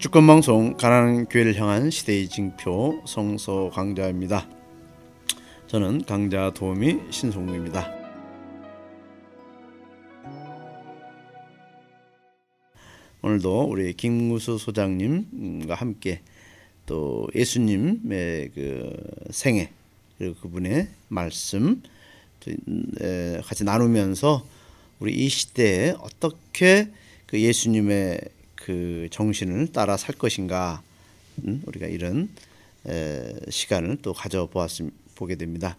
주권방송 가난한 교회를 향한 시대의 징표 성서 강자입니다. 저는 강자 도우미 신송구입니다. 오늘도 우리 김구수 소장님과 함께 또 예수님의 그 생애 그리고 그분의 말씀 같이 나누면서 우리 이 시대에 어떻게 그 예수님의 그 정신을 따라 살 것인가 음, 우리가 이런 시간을 또 가져 보았음 보게 됩니다.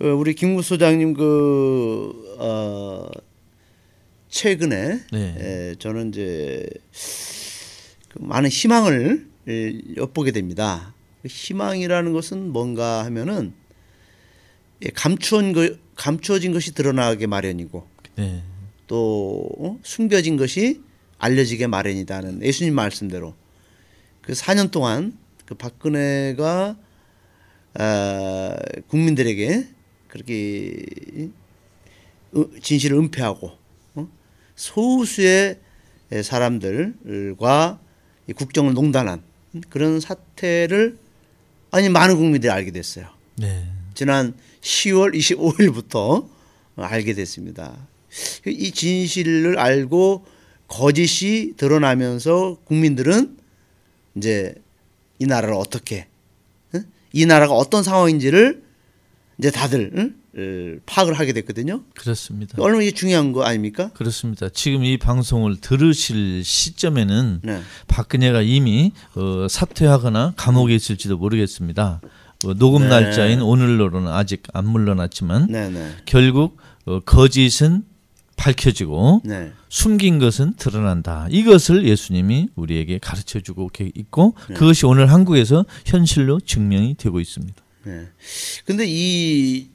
어, 우리 김구 소장님 그 어, 최근에 네. 저는 이제 그 많은 희망을 엿보게 됩니다. 그 희망이라는 것은 뭔가 하면은 감추온 거 감추어진 것이 드러나게 마련이고 네. 또 어? 숨겨진 것이 알려지게 마련이다는 예수님 말씀대로 그 4년 동안 그 박근혜가 아, 국민들에게 그렇게 진실을 은폐하고 어? 소수의 사람들과 국정을 농단한 그런 사태를 아니 많은 국민들이 알게 됐어요. 네. 지난 10월 25일부터 알게 됐습니다. 이 진실을 알고 거짓이 드러나면서 국민들은 이제 이 나라를 어떻게 이 나라가 어떤 상황인지를 이제 다들 파악을 하게 됐거든요. 그렇습니다. 얼마나 이게 중요한 거 아닙니까? 그렇습니다. 지금 이 방송을 들으실 시점에는 네. 박근혜가 이미 어, 사퇴하거나 감옥에 있을지도 모르겠습니다. 어, 녹음 네. 날짜인 오늘로는 아직 안 물러났지만 네, 네. 결국 어, 거짓은 밝혀지고 네. 숨긴 것은 드러난다. 이것을 예수님이 우리에게 가르쳐 주고 있고 네. 그것이 오늘 한국에서 현실로 증명이 되고 있습니다. 네. 근데 이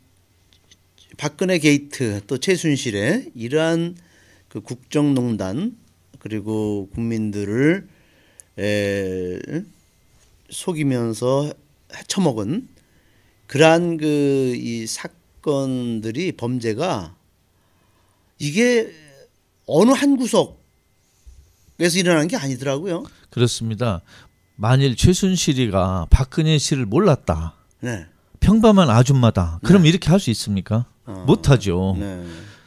박근혜 게이트 또 최순실의 이러한 그 국정농단 그리고 국민들을 에, 속이면서 헤쳐먹은 그러한 그 이 사건들이 범죄가 이게 어느 한 구석에서 일어난 게 아니더라고요. 그렇습니다. 만일 최순실이가 박근혜 씨를 몰랐다. 네. 평범한 아줌마다. 그럼 네. 이렇게 할 수 있습니까? 어. 못하죠. 네.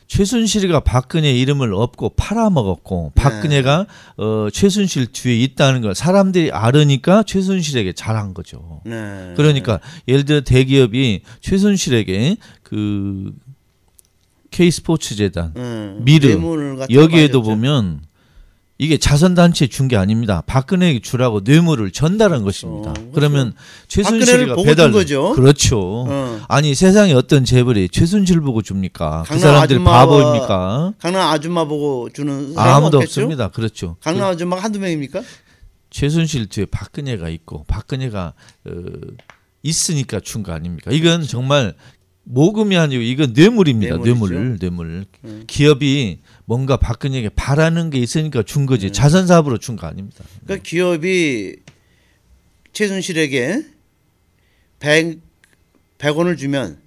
최순실이가 박근혜 이름을 업고 팔아먹었고 네. 박근혜가 어, 최순실 뒤에 있다는 걸 사람들이 알으니까 최순실에게 잘한 거죠. 네. 그러니까 예를 들어 대기업이 최순실에게 그 K스포츠 재단, 음, 미르 여기에도 보면 이게 자선단체 준 게 아닙니다. 박근혜에게 주라고 뇌물을 전달한 것입니다. 어, 그러면 최순실이가 배달 거죠. 그렇죠. 어. 아니 세상에 어떤 재벌이 최순실 보고 줍니까? 그 사람들이 바보입니까? 강남 아줌마 보고 주는 아무도 없겠죠? 없습니다. 그렇죠. 강남 아줌마가 한두 명입니까? 최순실 뒤에 박근혜가 있고 박근혜가 어, 있으니까 준 거 아닙니까? 이건 정말 모금이 아니고 이건 뇌물입니다. 뇌물, 뇌물. 음. 기업이 뭔가 박근혜에게 바라는 게 있으니까 준 거지. 음. 자선 사업으로 준 거 아닙니다. 그러니까 기업이 최순실에게 100 100원을 주면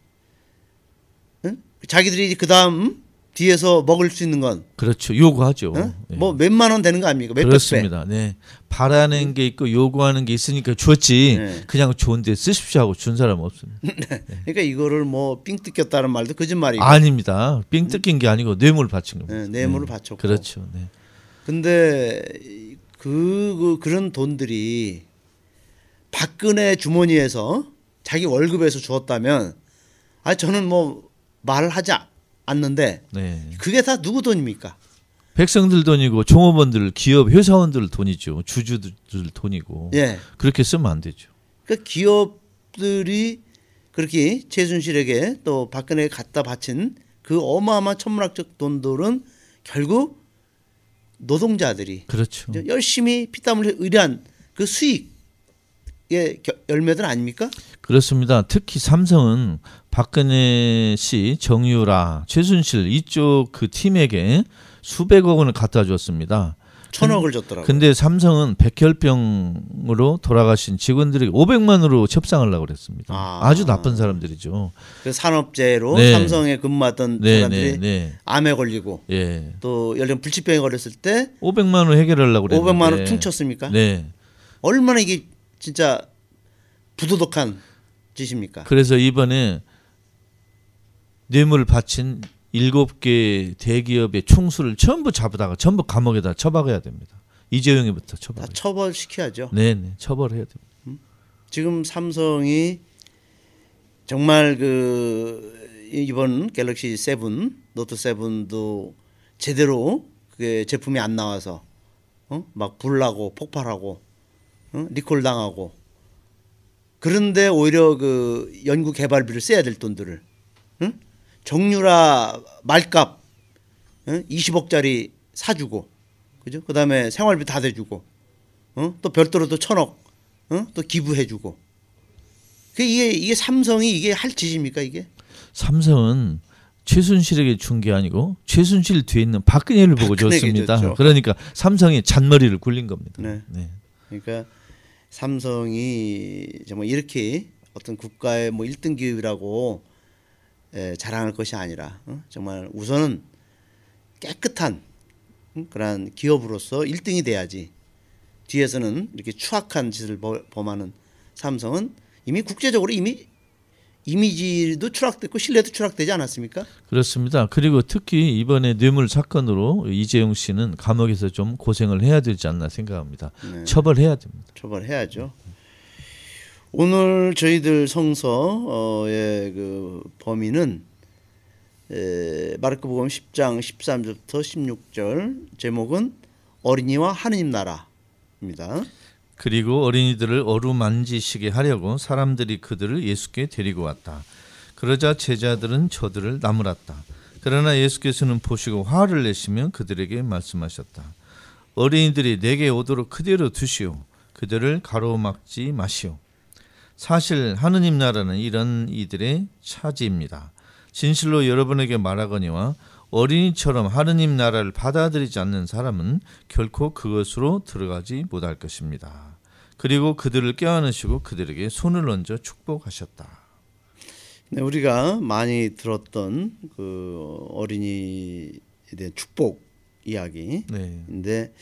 응? 자기들이 그 다음 뒤에서 먹을 수 있는 건 그렇죠. 요구하죠. 어? 네. 뭐 몇만 원 되는 거 아닙니까? 몇 그렇습니다. 배. 네. 바라는 게 있고 요구하는 게 있으니까 줬지. 네. 그냥 좋은데 쓰십시오 하고 준 사람 없습니다. 네. 그러니까 이거를 뭐 삥 뜯겼다는 말도 거짓말이고. 아닙니다. 삥 뜯긴 게 아니고 뇌물 바친 겁니다. 네, 뇌물을 네. 바쳤고. 그렇죠. 네. 근데 그, 그 그런 돈들이 박근혜 주머니에서 자기 월급에서 주었다면 아 저는 뭐 말을 하지 않는데 네. 그게 다 누구 돈입니까? 백성들 돈이고 종업원들, 기업, 회사원들 돈이죠. 주주들 돈이고. 예. 그렇게 쓰면 안 되죠. 그 기업들이 그렇게 최순실에게 또 박근혜에 갖다 바친 그 어마어마한 천문학적 돈들은 결국 노동자들이 그렇죠. 열심히 피땀을 의뢰한 그 수익의 열매들 아닙니까? 그렇습니다. 특히 삼성은 박근혜 씨, 정유라, 최순실 이쪽 그 팀에게 수백억 원을 갖다 줬습니다. 천억을 줬더라고요. 근데 삼성은 백혈병으로 돌아가신 직원들에게 500만으로 협상을 하고 그랬습니다. 아. 아. 주 나쁜 사람들이죠. 그 산업재해로 네. 삼성에 근무하던 네, 사람들이 네, 네. 암에 걸리고 예. 또 열린 불치병에 걸렸을 때 500만 원 해결하려고 그랬는데 500만 원 퉁쳤습니까? 네. 얼마나 이게 진짜 부도덕한 짓입니까? 그래서 이번에 뇌물 바친 일곱 개 대기업의 총수를 전부 잡아다가 전부 감옥에다 처박아야 됩니다. 이재용이부터 다 처박. 처벌 시켜야죠. 네, 네. 처벌해야 됩니다. 지금 삼성이 정말 그 이번 갤럭시 7, 노트 7도 제대로 그게 제품이 안 나와서 어? 막 불나고 폭발하고 어? 리콜 당하고 그런데 오히려 그 연구 개발비를 써야 될 돈들을 응? 정유라 말값 응? 20억짜리 사주고 그죠? 그다음에 생활비 다 대주고 어? 또 별도로 또 천억 어? 또 기부해주고 그 이게 이게 삼성이 이게 할 짓입니까 이게? 삼성은 최순실에게 준 게 아니고 최순실 뒤에 있는 박근혜를 보고 줬습니다. 줬죠. 그러니까 삼성이 잔머리를 굴린 겁니다. 네. 네. 그러니까 삼성이 정말 이렇게 어떤 국가의 뭐 1등 기업이라고 에, 자랑할 것이 아니라 어? 정말 우선은 깨끗한 응? 그러한 기업으로서 1등이 돼야지 뒤에서는 이렇게 추악한 짓을 범- 범하는 삼성은 이미 국제적으로 이미 이미지도 추락됐고 신뢰도 추락되지 않았습니까? 그렇습니다. 그리고 특히 이번에 뇌물 사건으로 이재용 씨는 감옥에서 좀 고생을 해야 되지 않나 생각합니다. 네. 처벌해야 됩니다. 처벌해야죠. 오늘 저희들 성서의 그 에, 마르코복음 10장 13절부터 16절 제목은 어린이와 하느님 나라입니다. 그리고 어린이들을 어루만지시게 하려고 사람들이 그들을 예수께 데리고 왔다. 그러자 제자들은 저들을 나무랐다. 그러나 예수께서는 보시고 화를 내시며 그들에게 말씀하셨다. 어린이들이 내게 오도록 그대로 두시오. 그들을 가로막지 마시오. 사실 하느님 나라는 이런 이들의 차지입니다. 진실로 여러분에게 말하거니와 어린이처럼 하느님 나라를 받아들이지 않는 사람은 결코 그것으로 들어가지 못할 것입니다. 그리고 그들을 껴안으시고 그들에게 손을 얹어 축복하셨다. 네, 우리가 많이 들었던 그 어린이에 대한 축복 이야기. 네.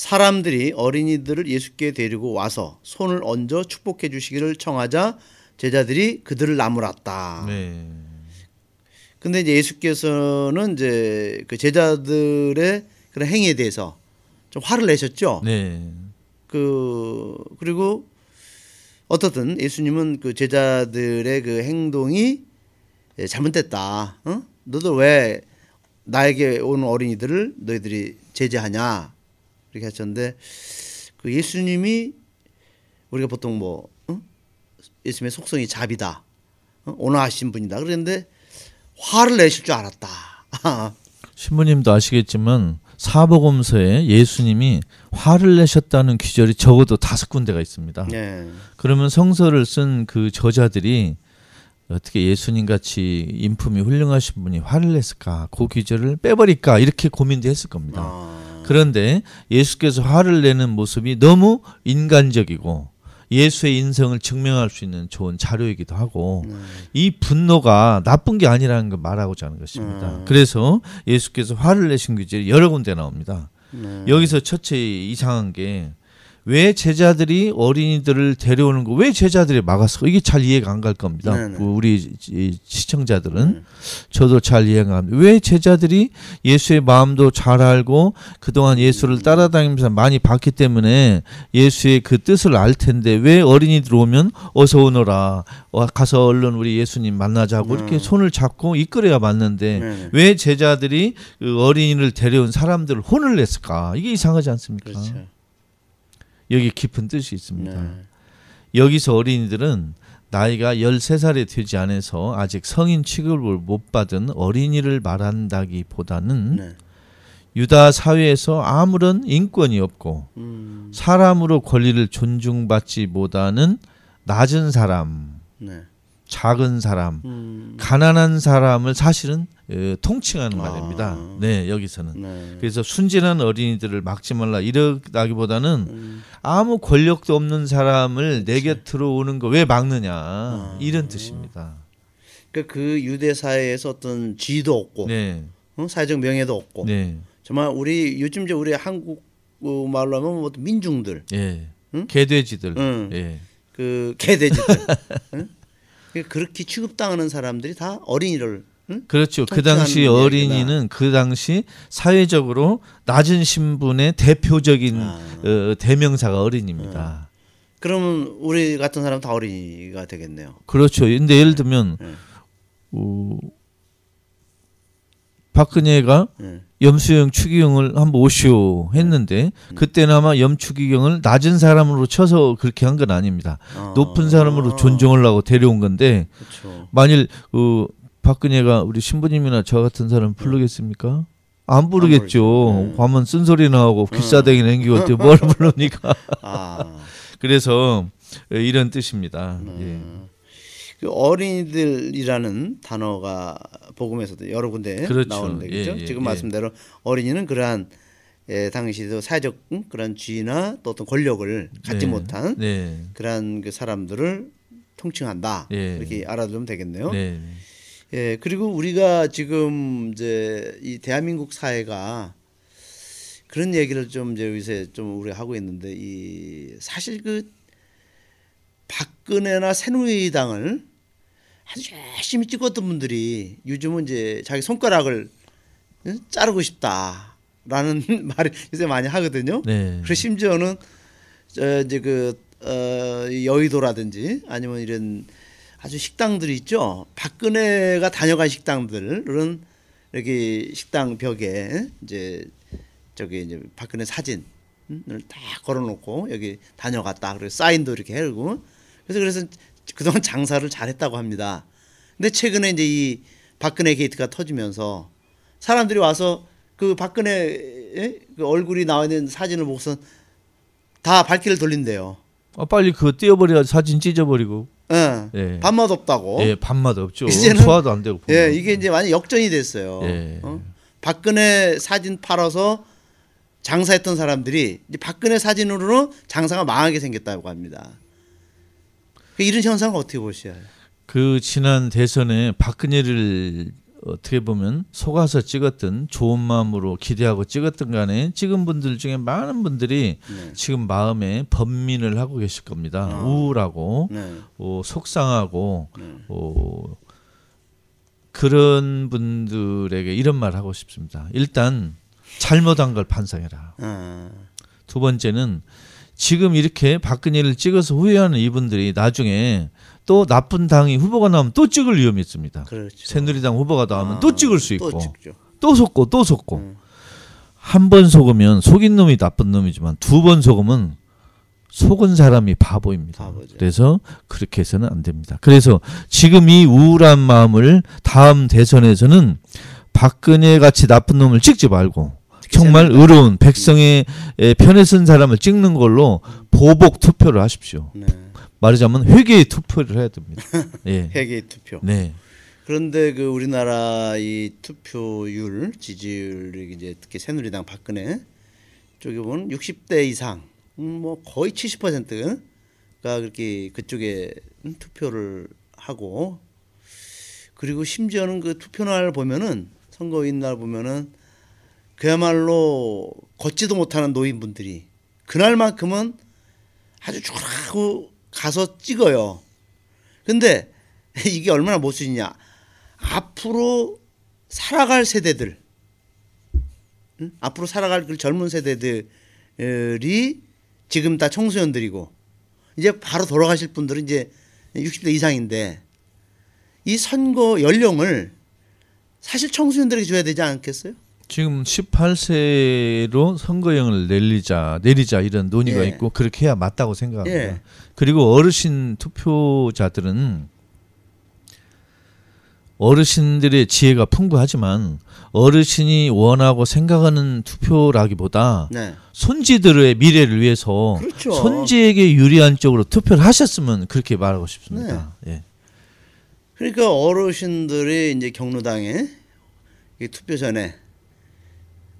사람들이 어린이들을 예수께 데리고 와서 손을 얹어 축복해 주시기를 청하자 제자들이 그들을 나무랐다. 네. 근데 이제 예수께서는 이제 그 제자들의 그런 행위에 대해서 좀 화를 내셨죠. 네. 그 그리고 어떻든 예수님은 그 제자들의 그 행동이 예, 잘못됐다. 어? 너들 왜 나에게 오는 어린이들을 너희들이 제재하냐 이렇게 하셨는데 그 예수님이 우리가 보통 뭐 어? 예수님의 속성이 자비다, 어? 온화하신 분이다. 그런데 화를 내실 줄 알았다. 신부님도 아시겠지만 사복음서에 예수님이 화를 내셨다는 기절이 적어도 다섯 군데가 있습니다. 네. 그러면 성서를 쓴 그 저자들이 어떻게 예수님 같이 인품이 훌륭하신 분이 화를 냈을까? 그 기절을 빼버릴까? 이렇게 고민도 했을 겁니다. 아, 그런데 예수께서 화를 내는 모습이 너무 인간적이고 예수의 인성을 증명할 수 있는 좋은 자료이기도 하고 네. 이 분노가 나쁜 게 아니라는 걸 말하고자 하는 것입니다. 음. 그래서 예수께서 화를 내신 규절이 여러 군데 나옵니다. 네. 여기서 첫째 이상한 게 왜 제자들이 어린이들을 데려오는 거 왜 제자들이 막았을까 이게 잘 이해가 안 갈 겁니다. 네네. 그 우리 이 시청자들은 네. 저도 잘 이해가 안. 왜 제자들이 예수의 마음도 잘 알고 그동안 예수를 따라다니면서 많이 봤기 때문에 예수의 그 뜻을 알 텐데 왜 어린이들 오면 어서 오너라 어, 가서 얼른 우리 예수님 만나자고 이렇게 음. 손을 잡고 이끌어야 맞는데 네. 왜 제자들이 그 어린이를 데려온 사람들을 혼을 냈을까? 이게 이상하지 않습니까? 그렇죠. 여기 깊은 뜻이 있습니다. 네. 여기서 어린이들은 나이가 13살이 되지 않아서 아직 성인 취급을 못 받은 어린이를 말한다기보다는 네. 유다 사회에서 아무런 인권이 없고 음, 사람으로 권리를 존중받지 못하는 낮은 사람, 네. 작은 사람, 음, 가난한 사람을 사실은 에, 통칭하는 아. 말입니다. 네, 여기서는. 네. 그래서 순진한 어린이들을 막지 말라 이러다기보다는 음. 아무 권력도 없는 사람을 내 곁으로 오는 거 왜 막느냐 아. 이런 뜻입니다. 그러니까 그 유대 사회에서 어떤 지위도 없고 네, 어? 사회적 명예도 없고 네, 정말 우리 요즘 이제 우리 한국 어, 말로 하면 뭐 민중들 예, 응? 개돼지들, 응. 예, 그 개돼지들 응? 그렇게 취급당하는 사람들이 다 어린이를 응? 그렇죠. 그 당시. 어린이는 그 당시 사회적으로 낮은 신분의 대표적인 아. 어, 대명사가 어린입니다. 그러면 우리 같은 사람 다 어린이가 되겠네요. 그렇죠. 근데 예를 들면 네. 어, 박근혜가 네. 염수영 추기경을 한번 오시오 했는데 음. 그때는 아마 염추기경을 낮은 사람으로 쳐서 그렇게 한 건 아닙니다. 아. 높은 사람으로 존중을 하고 데려온 건데 그렇죠. 만일 그 박근혜가 우리 신부님이나 저 같은 사람 부르겠습니까? 안 부르겠죠. 네. 가면 쓴소리 나오고 비싸대기 남기고 어떻게 뭘 부릅니까? 아, 그래서 이런 뜻입니다. 예. 음. 그 어린이들이라는 단어가 복음에서도 여러 군데 그렇죠. 나오는데 그죠? 예, 예, 지금 예. 말씀대로 어린이는 그러한 예, 당시도 사회적 응? 그런 지위나 또 어떤 권력을 갖지 네. 못한 네. 그러한 그 사람들을 통칭한다 예. 이렇게 알아두면 되겠네요. 네. 예, 그리고 우리가 지금 이제 이 대한민국 사회가 그런 얘기를 좀 이제 요새 좀 우리 하고 있는데 이 사실 그 박근혜나 새누리당을 아주 열심히 찍었던 분들이 요즘은 이제 자기 손가락을 응? 자르고 싶다라는 말을 요새 많이 하거든요. 네. 그리고 심지어는 저 이제 그 어, 이 여의도라든지 아니면 이런 아주 식당들이 있죠. 박근혜가 다녀간 식당들은 이렇게 식당 벽에 이제 저기 이제 박근혜 사진을 딱 걸어놓고 여기 다녀갔다. 그리고 사인도 이렇게 해르고 그래서 그래서 그동안 장사를 잘했다고 합니다. 근데 최근에 이제 이 박근혜 게이트가 터지면서 사람들이 와서 그 박근혜 그 얼굴이 나와 있는 사진을 보고서 다 발길을 돌린대요. 아, 빨리 그거 띄워버려 사진 찢어버리고. 예. 예. 밥맛 없다고. 예, 밥맛 없죠. 이제는- 소화도 안 되고. 보면. 예, 이게 이제 완전 역전이 됐어요. 예. 어? 박근혜 사진 팔아서 장사했던 사람들이 이제 박근혜 사진으로는 장사가 망하게 생겼다고 합니다. 그 이런 현상을 어떻게 보셔요? 그 지난 대선에 박근혜를 어떻게 보면 속아서 찍었던 좋은 마음으로 기대하고 찍었던 간에 찍은 분들 중에 많은 분들이 네. 지금 마음에 번민을 하고 계실 겁니다. 아. 우울하고 네. 어, 속상하고 네. 어, 그런 분들에게 이런 말 하고 싶습니다. 일단 잘못한 걸 반성해라. 아, 두 번째는 지금 이렇게 박근혜를 찍어서 후회하는 이분들이 나중에 또 나쁜 당이 후보가 나오면 또 찍을 위험이 있습니다. 그렇죠. 새누리당 후보가 나오면 아, 또 찍을 수 있고 또 찍죠. 또 속고 또 속고 음. 한번 속으면 속인 놈이 나쁜 놈이지만 두 번 속으면 속은 사람이 바보입니다. 바보죠. 그래서 그렇게 해서는 안 됩니다. 그래서 지금 이 우울한 마음을 다음 대선에서는 박근혜 같이 나쁜 놈을 찍지 말고 정말 의로운 백성의 에, 편에 선 사람을 찍는 걸로 보복 투표를 하십시오. 네. 말하자면 회개의 투표를 해야 됩니다. 예. 회계 투표. 네. 그런데 그 우리나라 이 투표율 지지율이 이제 특히 새누리당 박근혜 쪽에 보면 60대 이상 음, 뭐 거의 70%가 그렇게 그쪽에 음, 투표를 하고 그리고 심지어는 그 투표날 보면은 선거인 날 보면은 그야말로 걷지도 못하는 노인분들이 그날만큼은 아주 쭈라고 가서 찍어요. 근데 이게 얼마나 모순이냐. 앞으로 살아갈 세대들, 응? 앞으로 살아갈 그 젊은 세대들이 지금 다 청소년들이고 이제 바로 돌아가실 분들은 이제 60대 이상인데 이 선거 연령을 사실 청소년들에게 줘야 되지 않겠어요? 지금 18세로 선거형을 내리자 내리자 이런 논의가 예. 있고 그렇게 해야 맞다고 생각합니다. 예. 그리고 어르신 투표자들은 어르신들의 지혜가 풍부하지만 어르신이 원하고 생각하는 투표라기보다 네. 손지들의 미래를 위해서 그렇죠. 손지에게 유리한 쪽으로 투표를 하셨으면 그렇게 말하고 싶습니다. 네. 예. 그러니까 어르신들이 이제 경로당에 이 투표 전에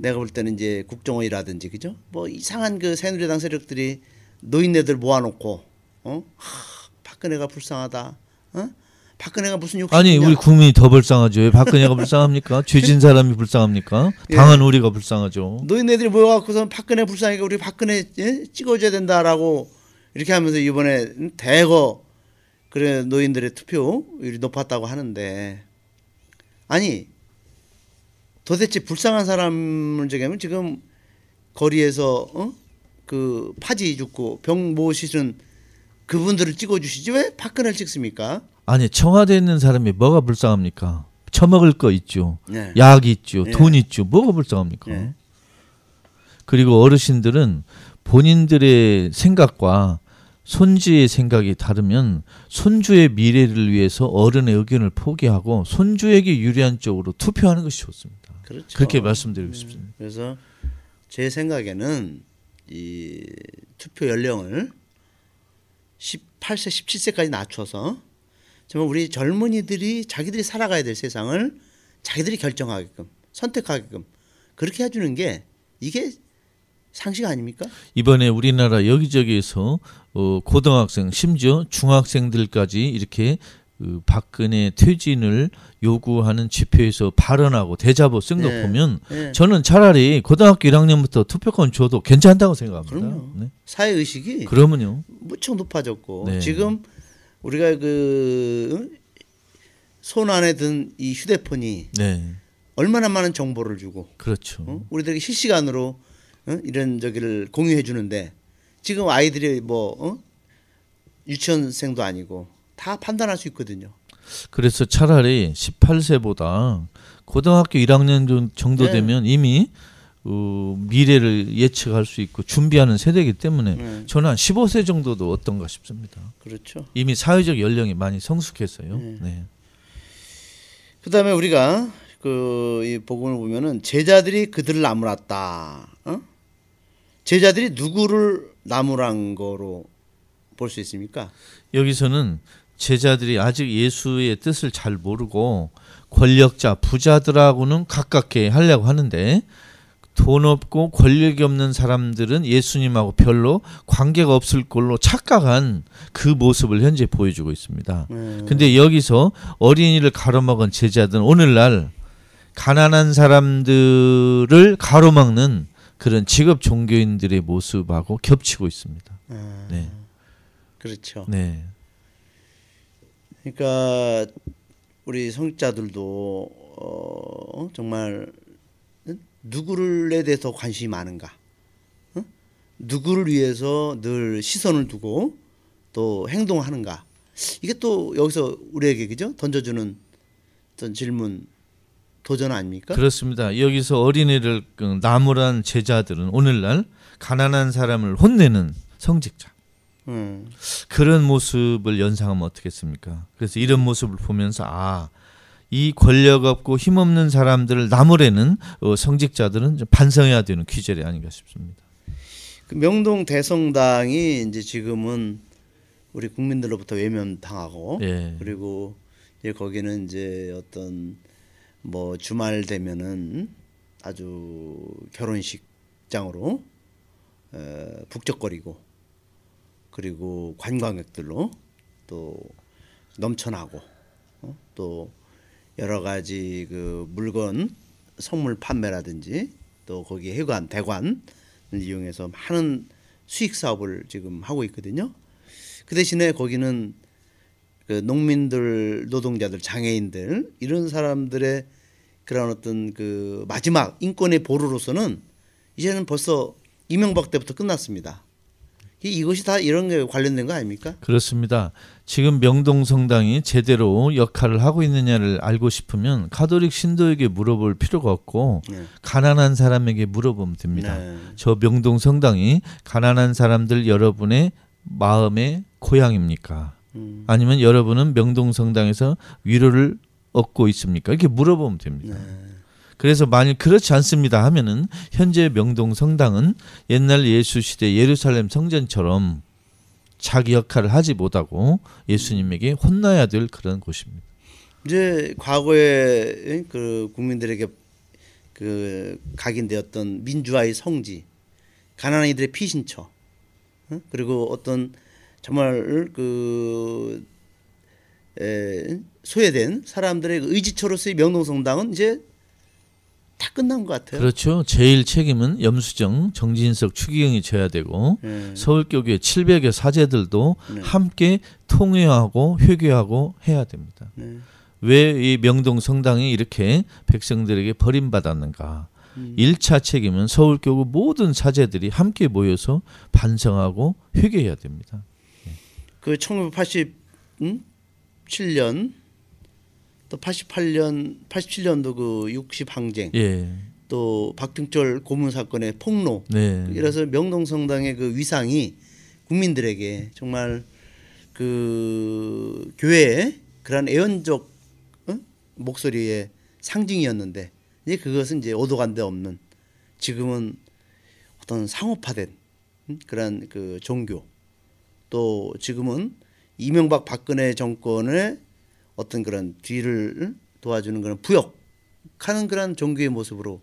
내가 볼 때는 이제 국정원이라든지 그죠? 뭐 이상한 그 새누리당 세력들이 노인네들 모아놓고 어 하, 박근혜가 불쌍하다. 어? 박근혜가 무슨 욕심 아니 우리 국민이 더 불쌍하죠. 왜 박근혜가 불쌍합니까? 죄진 사람이 불쌍합니까? 예. 당한 우리가 불쌍하죠. 노인네들이 모여갖고서 박근혜 불쌍하니까 우리 박근혜 예? 찍어줘야 된다라고 이렇게 하면서 이번에 대거 그래 노인들의 투표율이 높았다고 하는데 아니 도대체 불쌍한 사람을 저기하면 지금 거리에서 어? 그 파지 죽고 병 모시는 그분들을 찍어주시지 왜 박근혜를 찍습니까? 아니 청와대에 있는 사람이 뭐가 불쌍합니까? 처먹을 거 있죠. 네. 약 있죠. 예. 돈 있죠. 뭐가 불쌍합니까? 예. 그리고 어르신들은 본인들의 생각과 손주의 생각이 다르면 손주의 미래를 위해서 어른의 의견을 포기하고 손주에게 유리한 쪽으로 투표하는 것이 좋습니다. 그렇죠. 그렇게 말씀드리고 싶습니다. 그래서 제 생각에는 이 투표 연령을 18세, 17세까지 낮춰서 정말 우리 젊은이들이 자기들이 살아가야 될 세상을 자기들이 결정하게끔 선택하게끔 그렇게 해주는 게 이게 상식 아닙니까? 이번에 우리나라 여기저기에서 어, 고등학생 심지어 중학생들까지 이렇게 그 박근혜 퇴진을 요구하는 집회에서 발언하고 대자보 쓴거 네. 보면 네. 저는 차라리 고등학교 1학년부터 투표권 줘도 괜찮다고 생각합니다. 그럼요. 네. 사회 의식이 그러면요. 무척 높아졌고 네. 지금 우리가 그 손 안에 든 이 휴대폰이 네. 얼마나 많은 정보를 주고 그렇죠. 어? 우리들에게 실시간으로 어? 이런 저기를 공유해 주는데 지금 아이들이 뭐 어? 유치원생도 아니고 다 판단할 수 있거든요. 그래서 차라리 18세보다 고등학교 1학년 정- 정도 네. 되면 이미 어, 미래를 예측할 수 있고 준비하는 세대이기 때문에 네. 저는 한 15세 정도도 어떤가 싶습니다. 그렇죠. 이미 사회적 연령이 많이 성숙했어요. 네. 네. 그다음에 우리가 그 이 복음을 보면은 제자들이 그들을 나무랐다. 어? 제자들이 누구를 나무란 거로 볼 수 있습니까? 여기서는 제자들이 아직 예수의 뜻을 잘 모르고 권력자 부자들하고는 가깝게 하려고 하는데 돈 없고 권력이 없는 사람들은 예수님하고 별로 관계가 없을 걸로 착각한 그 모습을 현재 보여주고 있습니다. 음, 근데 여기서 어린이를 가로막은 제자들은 오늘날 가난한 사람들을 가로막는 그런 직업 종교인들의 모습하고 겹치고 있습니다. 아, 네. 그렇죠. 네. 그러니까 우리 성직자들도 어, 정말 누구를에 대해서 관심이 많은가? 어? 누구를 위해서 늘 시선을 두고 또 행동하는가? 이게 또 여기서 우리에게 그죠 던져주는 어떤 질문 도전 아닙니까? 그렇습니다. 여기서 어린이를 그 나무란 제자들은 오늘날 가난한 사람을 혼내는 성직자 음, 그런 모습을 연상하면 어떻겠습니까? 그래서 이런 모습을 보면서 아. 이 권력 없고 힘 없는 사람들을 나무래는 어, 성직자들은 좀 반성해야 되는 귀절이 아닌가 싶습니다. 그 명동 대성당이 이제 지금은 우리 국민들로부터 외면당하고 예. 그리고 이제 거기는 이제 어떤 뭐 주말 되면은 아주 결혼식장으로 에, 북적거리고 그리고 관광객들로 또 넘쳐나고 어? 또 여러 가지 그 물건 선물 판매라든지 또 거기 해관 대관을 이용해서 많은 수익 사업을 지금 하고 있거든요. 그 대신에 거기는 그 농민들, 노동자들, 장애인들 이런 사람들의 그런 어떤 그 마지막 인권의 보루로서는 이제는 벌써 이명박 때부터 끝났습니다. 이- 이것이 다 이런 게 관련된 거 아닙니까? 그렇습니다. 지금 명동 성당이 제대로 역할을 하고 있느냐를 알고 싶으면 가톨릭 신도에게 물어볼 필요가 없고 네. 가난한 사람에게 물어보면 됩니다. 네. 저 명동 성당이 가난한 사람들 여러분의 마음의 고향입니까? 음. 아니면 여러분은 명동 성당에서 위로를 얻고 있습니까? 이렇게 물어보면 됩니다. 네. 그래서 만일 그렇지 않습니다 하면은 현재 명동 성당은 옛날 예수 시대 예루살렘 성전처럼 자기 역할을 하지 못하고 예수님에게 혼나야 될 그런 곳입니다. 이제 과거에 그 국민들에게 그 각인되었던 민주화의 성지, 가난한 이들의 피신처, 어? 그리고 어떤 정말 그 에, 소외된 사람들의 의지처로서의 명동성당은 이제 다 끝난 것 같아요. 그렇죠. 제일 책임은 염수정, 정진석, 추기경이 져야 되고 네. 서울교회 700여 사제들도 네. 함께 통회하고 회개하고 해야 됩니다. 네. 왜이 명동 성당이 이렇게 백성들에게 버림받았는가? 음. 일 1차 책임은 서울교구 모든 사제들이 함께 모여서 반성하고 회개해야 됩니다. 그 1987년 또 88년 87년도 그 60 항쟁 예. 또 박등철 고문 사건의 폭로 네. 이래서 명동성당의 그 위상이 국민들에게 정말 그 교회의 그런 애연적 어? 목소리의 상징이었는데 이제 그것은 이제 오도간데 없는 지금은 어떤 상업화된 음? 그런 그 종교 또 지금은 이명박 박근혜 정권의 어떤 그런 뒤를 도와주는 그런 부역하는 그런 종교의 모습으로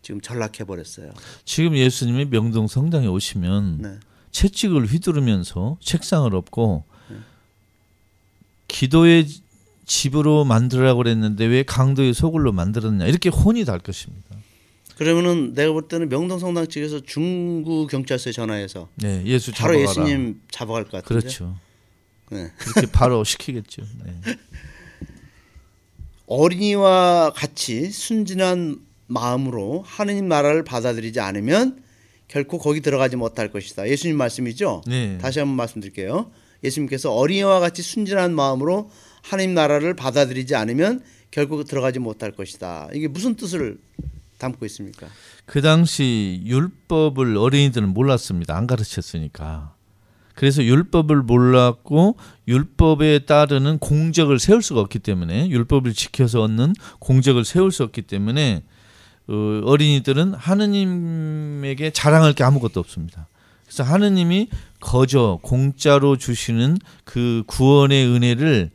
지금 전락해 버렸어요. 지금 예수님이 명동 성당에 오시면 네. 채찍을 휘두르면서 책상을 엎고 기도의 집으로 만들으라고 그랬는데 왜 강도의 소굴로 만들었냐 이렇게 혼이 달 것입니다. 그러면은 내가 볼 때는 명동 성당 측에서 중구 경찰서에 전화해서 네, 예수 바로 잡아가라. 예수님 잡아갈 것 같은데. 그렇죠. 네. 그렇게 바로 시키겠죠. 네. 어린이와 같이 순진한 마음으로 하느님 나라를 받아들이지 않으면 결코 거기 들어가지 못할 것이다. 예수님 말씀이죠. 네. 다시 한번 말씀드릴게요. 예수님께서 어린이와 같이 순진한 마음으로 하느님 나라를 받아들이지 않으면 결국 들어가지 못할 것이다. 이게 무슨 뜻을 담고 있습니까? 그 당시 율법을 어린이들은 몰랐습니다. 안 가르쳤으니까. 그래서 율법을 몰랐고 율법에 따르는 공적을 세울 수가 없기 때문에 율법을 지켜서 얻는 공적을 세울 수 없기 때문에 어, 어린이들은 하느님에게 자랑할 게 아무것도 없습니다. 그래서 하느님이 거저 공짜로 주시는 그 구원의 은혜를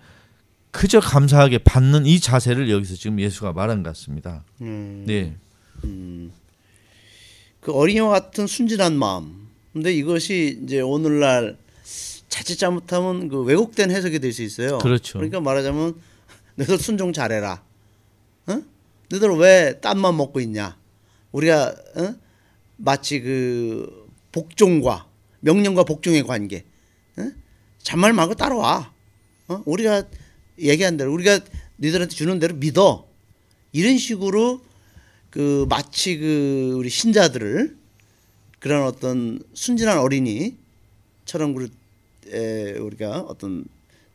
그저 감사하게 받는 이 자세를 여기서 지금 예수가 말한 것 같습니다. 음, 네. 그 어린이와 같은 순진한 마음. 근데 이것이 이제 오늘날 자칫 잘못하면 그 왜곡된 해석이 될 수 있어요. 그렇죠. 그러니까 말하자면 너희들 순종 잘해라. 어? 너희들 왜 땀만 먹고 있냐? 우리가 어? 마치 그 복종과 명령과 복종의 관계. 어? 잔말 말고 따라와. 어? 우리가 얘기한 대로 우리가 너희들한테 주는 대로 믿어. 이런 식으로 그 마치 그 우리 신자들을 그런 어떤 순진한 어린이처럼 우리 우리가 어떤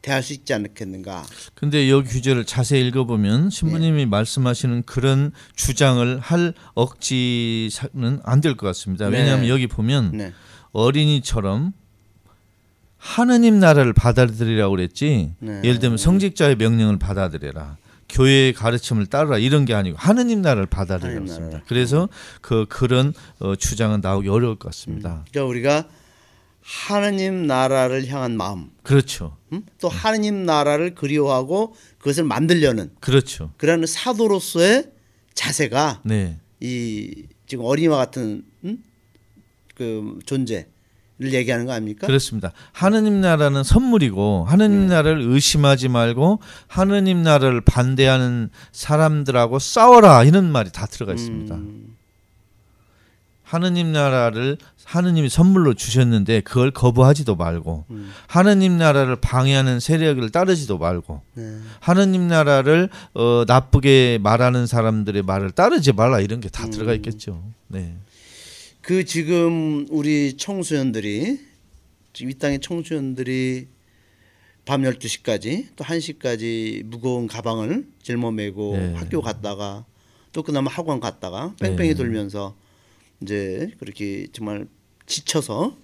대할 수 있지 않겠는가? 근데 여기 규제를 자세히 읽어보면 신부님이 말씀하시는 그런 주장을 할 억지는 안 될 것 같습니다. 네. 왜냐하면 여기 보면 네. 어린이처럼 하느님 나라를 받아들이라고 그랬지. 네. 예를 들면 성직자의 명령을 받아들여라. 교회의 가르침을 따르라 이런 게 아니고 하느님 나라를. 나라를. 그래서 그 그런 어, 주장은 나오기 어려울 것 같습니다. 그러니까 우리가 하느님 나라를 향한 마음, 그렇죠. 음? 또 하느님 나라를 그리워하고 그것을 만들려는 그렇죠. 그런 사도로서의 자세가 네. 이 지금 어린이와 같은 음? 그 존재 를 얘기하는 거 아닙니까? 그렇습니다. 하느님 나라는 선물이고 하느님 나라를 의심하지 말고 하느님 나라를 반대하는 사람들하고 싸워라 이런 말이 다 들어가 있습니다. 음, 하느님 나라를 하느님이 선물로 주셨는데 그걸 거부하지도 말고 음. 하느님 나라를 방해하는 세력을 따르지도 말고 네. 하느님 나라를 어, 나쁘게 말하는 사람들의 말을 따르지 말라 이런 게다 음. 들어가 있겠죠. 네. 그 지금 우리 청소년들이 지금 이 땅의 청소년들이 밤 12시까지 또 1시까지 무거운 가방을 짊어매고 네. 학교 갔다가 또 끝나면 학원 갔다가 뺑뺑이 네. 돌면서 이제 그렇게 정말 지쳐서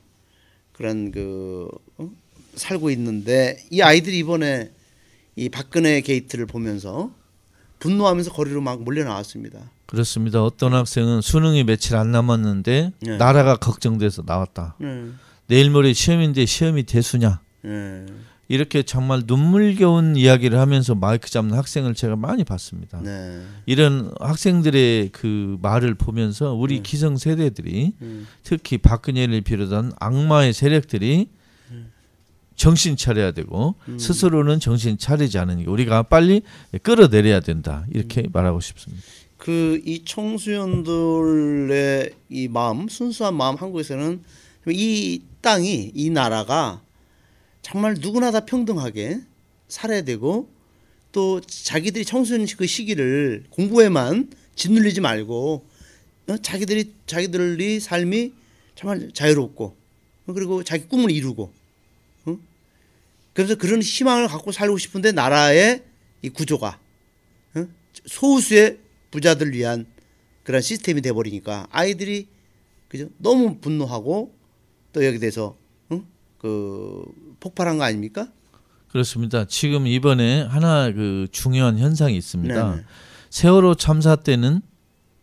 그런 그 어? 살고 있는데 이 아이들이 이번에 이 박근혜 게이트를 보면서 분노하면서 거리로 막 몰려 나왔습니다. 그렇습니다. 어떤 학생은 수능이 며칠 안 남았는데 네. 나라가 걱정돼서 나왔다. 네. 내일 모레 시험인데 시험이 대수냐? 네. 이렇게 정말 눈물겨운 이야기를 하면서 마이크 잡는 학생을 제가 많이 봤습니다. 네. 이런 학생들의 그 말을 보면서 우리 네. 기성 세대들이 음. 특히 박근혜를 비롯한 악마의 세력들이 정신 차려야 되고 음. 스스로는 정신 차리지 않으니까 우리가 빨리 끌어내려야 된다 이렇게 음. 말하고 싶습니다. 그 이 청소년들의 이 마음 순수한 마음 한국에서는 이 땅이 이 나라가 정말 누구나 다 평등하게 살아야 되고 또 자기들이 청소년 그 시기를 공부에만 짓눌리지 말고 어? 자기들이 자기들이 삶이 정말 자유롭고 어? 그리고 자기 꿈을 이루고 어? 그래서 그런 희망을 갖고 살고 싶은데 나라의 이 구조가 어? 소수의 부자들 위한 그런 시스템이 돼 버리니까 아이들이 그죠 너무 분노하고 또 여기 대해서 응? 그 폭발한 거 아닙니까? 그렇습니다. 지금 이번에 하나 그 중요한 현상이 있습니다. 네네. 세월호 참사 때는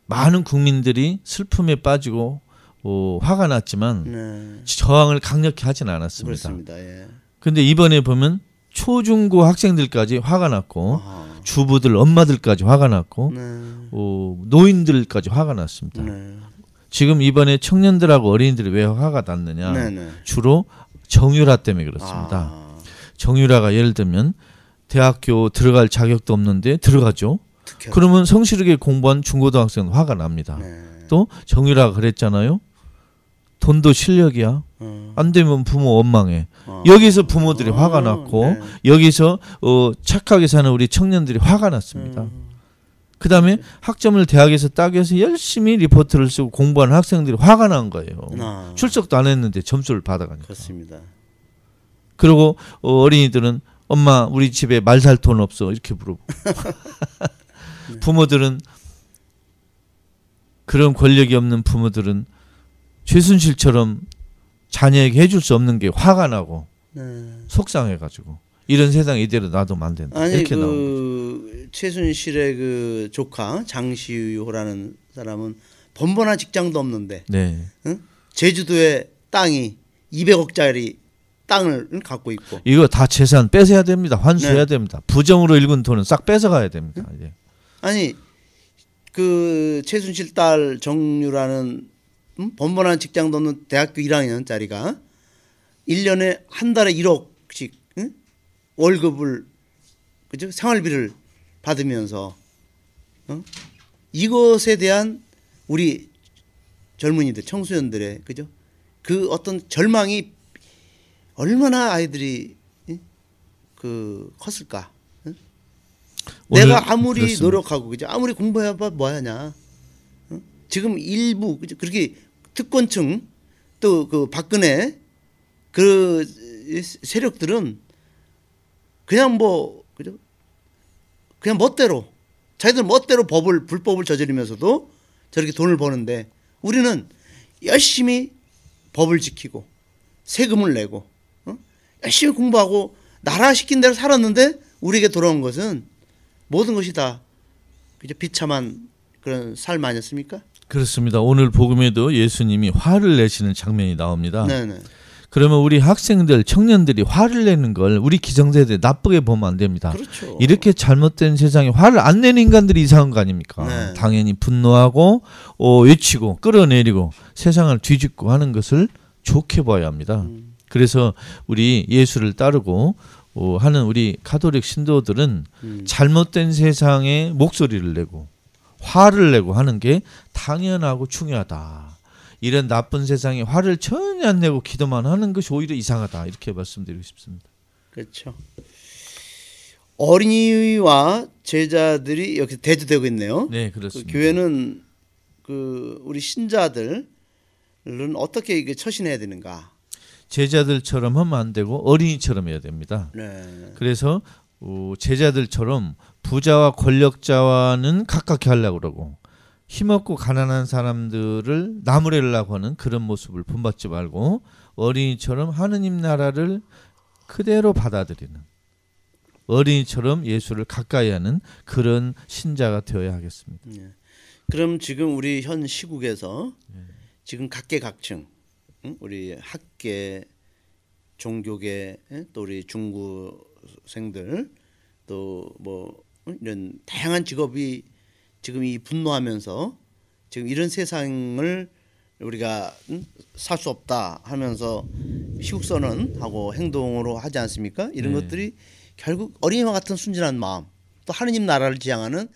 많은 국민들이 슬픔에 빠지고 어, 화가 났지만 네. 저항을 강력히 하진 않았습니다. 그렇습니다. 예. 근데 이번에 보면 초중고 학생들까지 화가 났고 아, 주부들 엄마들까지 화가 났고 네. 어, 노인들까지 화가 났습니다. 네. 지금 이번에 청년들하고 어린이들이 왜 화가 났느냐? 네. 네. 주로 정유라 때문에 그렇습니다. 아, 정유라가 예를 들면 대학교 들어갈 자격도 없는데 들어가죠. 특혜. 그러면 성실하게 공부한 중고등학생은 화가 납니다. 네. 또 정유라가 그랬잖아요. 돈도 실력이야. 어. 안 되면 부모 원망해. 어. 여기서 부모들이 어, 화가 났고 네. 여기서 어, 착하게 사는 우리 청년들이 화가 났습니다. 음. 그 다음에 학점을 대학에서 따기 위해서 열심히 리포트를 쓰고 공부하는 학생들이 화가 난 거예요. 아, 출석도 안 했는데 점수를 받아가니까. 그렇습니다. 그리고 어, 어린이들은 엄마 우리 집에 말 살 돈 없어 이렇게 물어보고 부모들은 그런 권력이 없는 부모들은 최순실처럼 자녀에게 해줄 수 없는 게 화가 나고 네. 속상해가지고 이런 세상 이대로 놔두면 안 된다 아니 이렇게 나온 거죠. 그 최순실의 그 조카 장시호라는 사람은 번번한 직장도 없는데 네 제주도에 땅이 200억짜리 땅을 갖고 있고 이거 다 재산 뺏어야 됩니다 환수해야 네. 됩니다 부정으로 읽은 돈은 싹 뺏어가야 됩니다 이제. 아니 그 최순실 딸 정유라는 음? 번번한 직장도 없는 대학교 1학년짜리가 1년에 한 달에 1억씩 응? 월급을 그죠 생활비를 받으면서 어? 이것에 대한 우리 젊은이들 청소년들의 그죠 그 어떤 절망이 얼마나 아이들이 응? 그 컸을까 오늘 내가 아무리 그렇습니다. 노력하고 그죠 아무리 공부해봐 뭐하냐 어? 지금 일부? 그렇게 특권층 또 그 박근혜 그 세력들은 그냥 뭐 그죠 그냥 멋대로 자기들 멋대로 법을 불법을 저지르면서도 저렇게 돈을 버는데 우리는 열심히 법을 지키고 세금을 내고 어? 열심히 공부하고 나라 시킨 대로 살았는데 우리에게 돌아온 것은 모든 것이 다 그죠 비참한 그런 삶 아니었습니까? 그렇습니다 오늘 복음에도 예수님이 화를 내시는 장면이 나옵니다 네네. 그러면 우리 학생들, 청년들이 화를 내는 걸 우리 기성세대 나쁘게 보면 안 됩니다. 그렇죠. 이렇게 잘못된 세상에 화를 안 내는 인간들이 이상한 거 아닙니까? 네. 당연히 분노하고 어, 외치고 끌어내리고 세상을 뒤집고 하는 것을 좋게 봐야 합니다. 음. 그래서 우리 예수를 따르고 어, 하는 우리 가톨릭 신도들은 음. 잘못된 세상에 목소리를 내고 화를 내고 하는 게 당연하고 중요하다. 이런 나쁜 세상에 화를 전혀 안 내고 기도만 하는 것이 오히려 이상하다. 이렇게 말씀드리고 싶습니다. 그렇죠. 어린이와 제자들이 여기 대두되고 있네요. 네, 그 그렇습니다. 교회는 그 우리 신자들은 어떻게 이게 처신해야 되는가? 제자들처럼 하면 안 되고 어린이처럼 해야 됩니다. 네. 그래서 어, 제자들처럼 부자와 권력자와는 가깝게 하려고 그러고 힘없고 가난한 사람들을 나무래려고 하는 그런 모습을 본받지 말고 어린이처럼 하느님 나라를 그대로 받아들이는 어린이처럼 예수를 가까이 하는 그런 신자가 되어야 하겠습니다. 그럼 지금 우리 현 시국에서 네. 지금 각계각층 응? 우리 학계 종교계 또 우리 중 구생들 또 뭐 이런 다양한 직업이 지금 이 분노하면서 지금 이런 세상을 우리가 살 수 없다 하면서 시국선언 하고 행동으로 하지 않습니까? 이런 네. 것들이 결국 어린이와 같은 순진한 마음 또 하느님 나라를 지향하는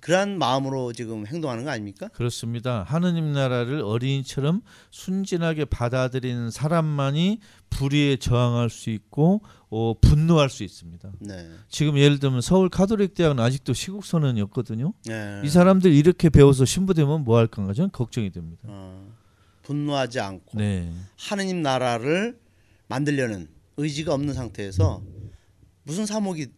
그러한 마음으로 지금 행동하는 거 아닙니까? 그렇습니다. 하느님 나라를 어린이처럼 순진하게 받아들이는 사람만이 불의에 저항할 수 있고 어, 분노할 수 있습니다. 네. 지금 예를 들면 서울 가톨릭 대학은 아직도 시국 선언이었거든요. 네. 이 사람들 이렇게 배워서 신부되면 뭐 할 건가 저는 걱정이 됩니다. 어, 분노하지 않고 네. 하느님 나라를 만들려는 의지가 없는 상태에서 무슨 사목이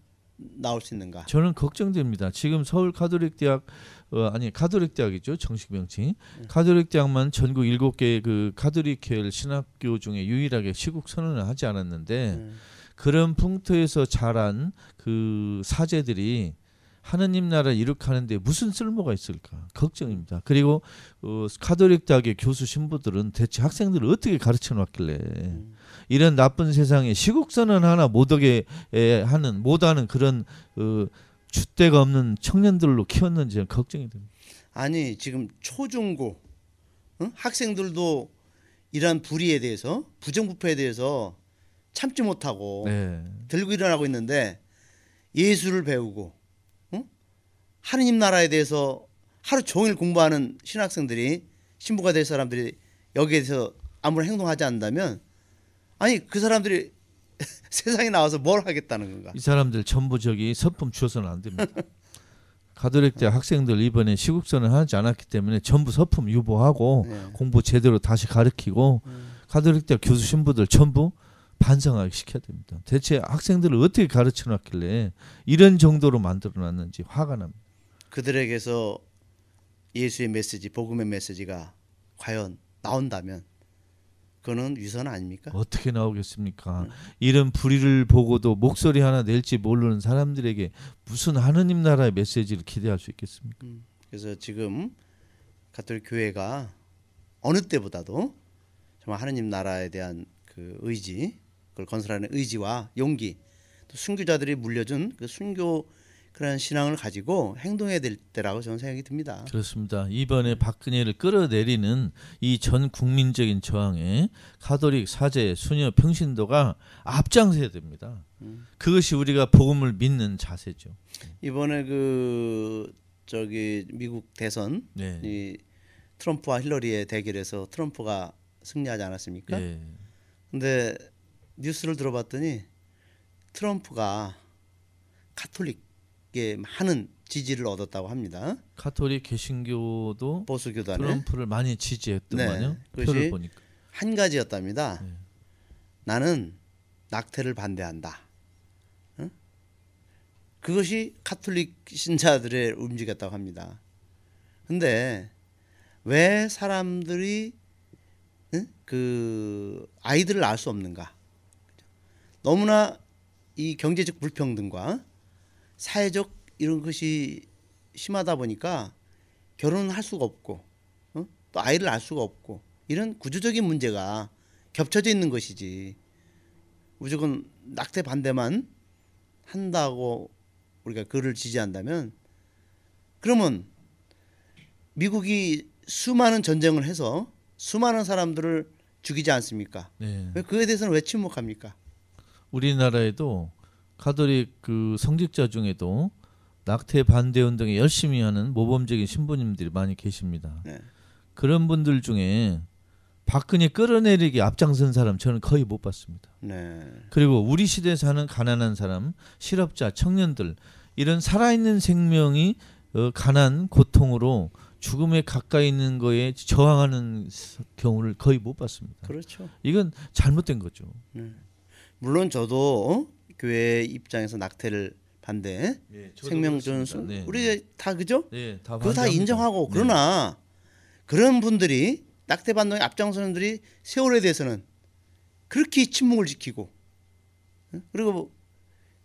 나올 수 있는가? 저는 걱정됩니다. 지금 서울 가톨릭 대학 어, 아니 가톨릭 대학이죠 정식 명칭 가톨릭 대학만 전국 일곱 개의 그 가톨릭 계열 신학교 중에 유일하게 시국 선언을 하지 않았는데 음. 그런 풍토에서 자란 그 사제들이 하느님 나라를 이룩하는데 무슨 쓸모가 있을까 걱정입니다. 그리고 어, 카톨릭 대학의 교수 신부들은 대체 학생들을 어떻게 가르쳐 놨길래 이런 나쁜 세상에 시국 선언 하나 못하게 에, 하는 못하는 그런 어, 줏대가 없는 청년들로 키웠는지 걱정이 됩니다. 아니 지금 초중고 응? 학생들도 이러한 불의에 대해서 부정부패에 대해서 참지 못하고 네. 들고 일어나고 있는데 예수를 배우고 응? 하느님 나라에 대해서 하루 종일 공부하는 신학생들이 신부가 될 사람들이 여기에 대해서 아무런 행동하지 않는다면 아니 그 사람들이 세상에 나와서 뭘 하겠다는 건가? 이 사람들 전부 저기 서품 주어서는 안 됩니다. 가톨릭 대학 학생들 이번에 시국선을 하지 않았기 때문에 전부 서품 유보하고 네. 공부 제대로 다시 가르치고 가톨릭 대학 교수 신부들 전부 반성하게 시켜야 됩니다. 대체 학생들을 어떻게 가르쳐 놨길래 이런 정도로 만들어 놨는지 화가 납니다. 그들에게서 예수의 메시지, 복음의 메시지가 과연 나온다면 그거는 위선 아닙니까? 어떻게 나오겠습니까? 이런 불의를 보고도 목소리 하나 낼지 모르는 사람들에게 무슨 하느님 나라의 메시지를 기대할 수 있겠습니까? 그래서 지금 가톨릭 교회가 어느 때보다도 정말 하느님 나라에 대한 그 의지, 그걸 건설하는 의지와 용기, 또 순교자들이 물려준 그 순교 그런 신앙을 가지고 행동해야 될 때라고 저는 생각이 듭니다. 그렇습니다. 이번에 박근혜를 끌어내리는 이 전 국민적인 저항에 가톨릭 사제 수녀 평신도가 앞장서야 됩니다. 그것이 우리가 복음을 믿는 자세죠. 이번에 그 저기 미국 대선 네. 이 트럼프와 힐러리의 대결에서 트럼프가 승리하지 않았습니까? 예. 근데 뉴스를 들어봤더니 트럼프가 카톨릭 에 많은 지지를 얻었다고 합니다. 가톨릭 개신교도 보수 교단에 트럼프를 많이 지지했더만요. 네. 표를 그것이 보니까. 한 가지였답니다. 네. 나는 낙태를 반대한다. 응? 그것이 카톨릭 신자들의 움직였다고 합니다. 근데 왜 사람들이 응? 그 아이들을 낳을 수 없는가? 너무나 이 경제적 불평등과 사회적 이런 것이 심하다 보니까 결혼을 할 수가 없고 어? 또 아이를 낳을 수가 없고 이런 구조적인 문제가 겹쳐져 있는 것이지 무조건 낙태 반대만 한다고 우리가 그를 지지한다면 그러면 미국이 수많은 전쟁을 해서 수많은 사람들을 죽이지 않습니까? 네. 왜 그에 대해서는 왜 침묵합니까? 우리나라에도 가톨릭 그 성직자 중에도 낙태 반대 운동에 열심히 하는 모범적인 신부님들이 많이 계십니다. 네. 그런 분들 중에 박근혜 끌어내리기 앞장선 사람 저는 거의 못 봤습니다. 네. 그리고 우리 시대에 사는 가난한 사람, 실업자, 청년들 이런 살아있는 생명이 어, 가난 고통으로 죽음에 가까이 있는 거에 저항하는 경우를 거의 못 봤습니다. 그렇죠. 이건 잘못된 거죠. 물론 저도 어? 교회 입장에서 낙태를 반대, 생명 존중, 네, 우리 다 그죠? 네, 다 그거 다. 인정하고 네. 그러나 그런 분들이 낙태 반동의 앞장서는 들이 세월에 대해서는 그렇게 침묵을 지키고 응? 그리고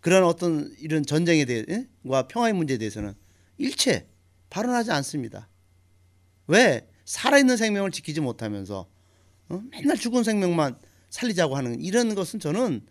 그런 어떤 이런 전쟁에 대해와 평화의 문제에 대해서는 일체 발언하지 않습니다. 왜 살아있는 생명을 지키지 못하면서 어? 맨날 죽은 생명만 살리자고 하는 이런 것은 저는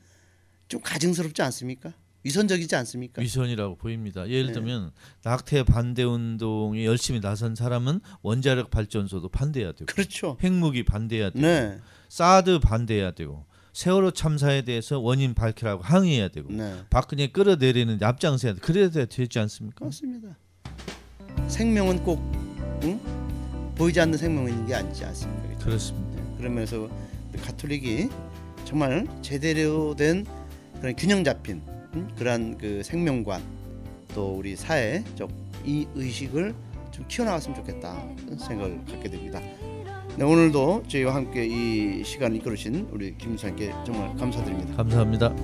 좀 가증스럽지 않습니까? 위선적이지 않습니까? 위선이라고 보입니다. 네. 예를 들면 낙태 반대 운동에 열심히 나선 사람은 원자력 발전소도 반대해야 되고 그렇죠. 핵무기 반대해야 되고 네, 사드 반대해야 되고 세월호 참사에 대해서 원인 밝히라고 항의해야 되고 네, 박근혜 끌어내리는 데 앞장서야 돼. 그래야 되지 않습니까? 그렇습니다. 생명은 꼭 응? 보이지 않는 있는 게 아니지 않습니까? 그렇습니다. 네, 그러면서 가톨릭이 정말 제대로 된 그런 균형 잡힌 음, 그런 그 생명관 또 우리 사회적 이 의식을 좀 키워나갔으면 좋겠다 생각을 갖게 됩니다. 네, 오늘도 저희와 함께 이 시간을 이끌으신 우리 김수님께 정말 감사드립니다. 감사합니다.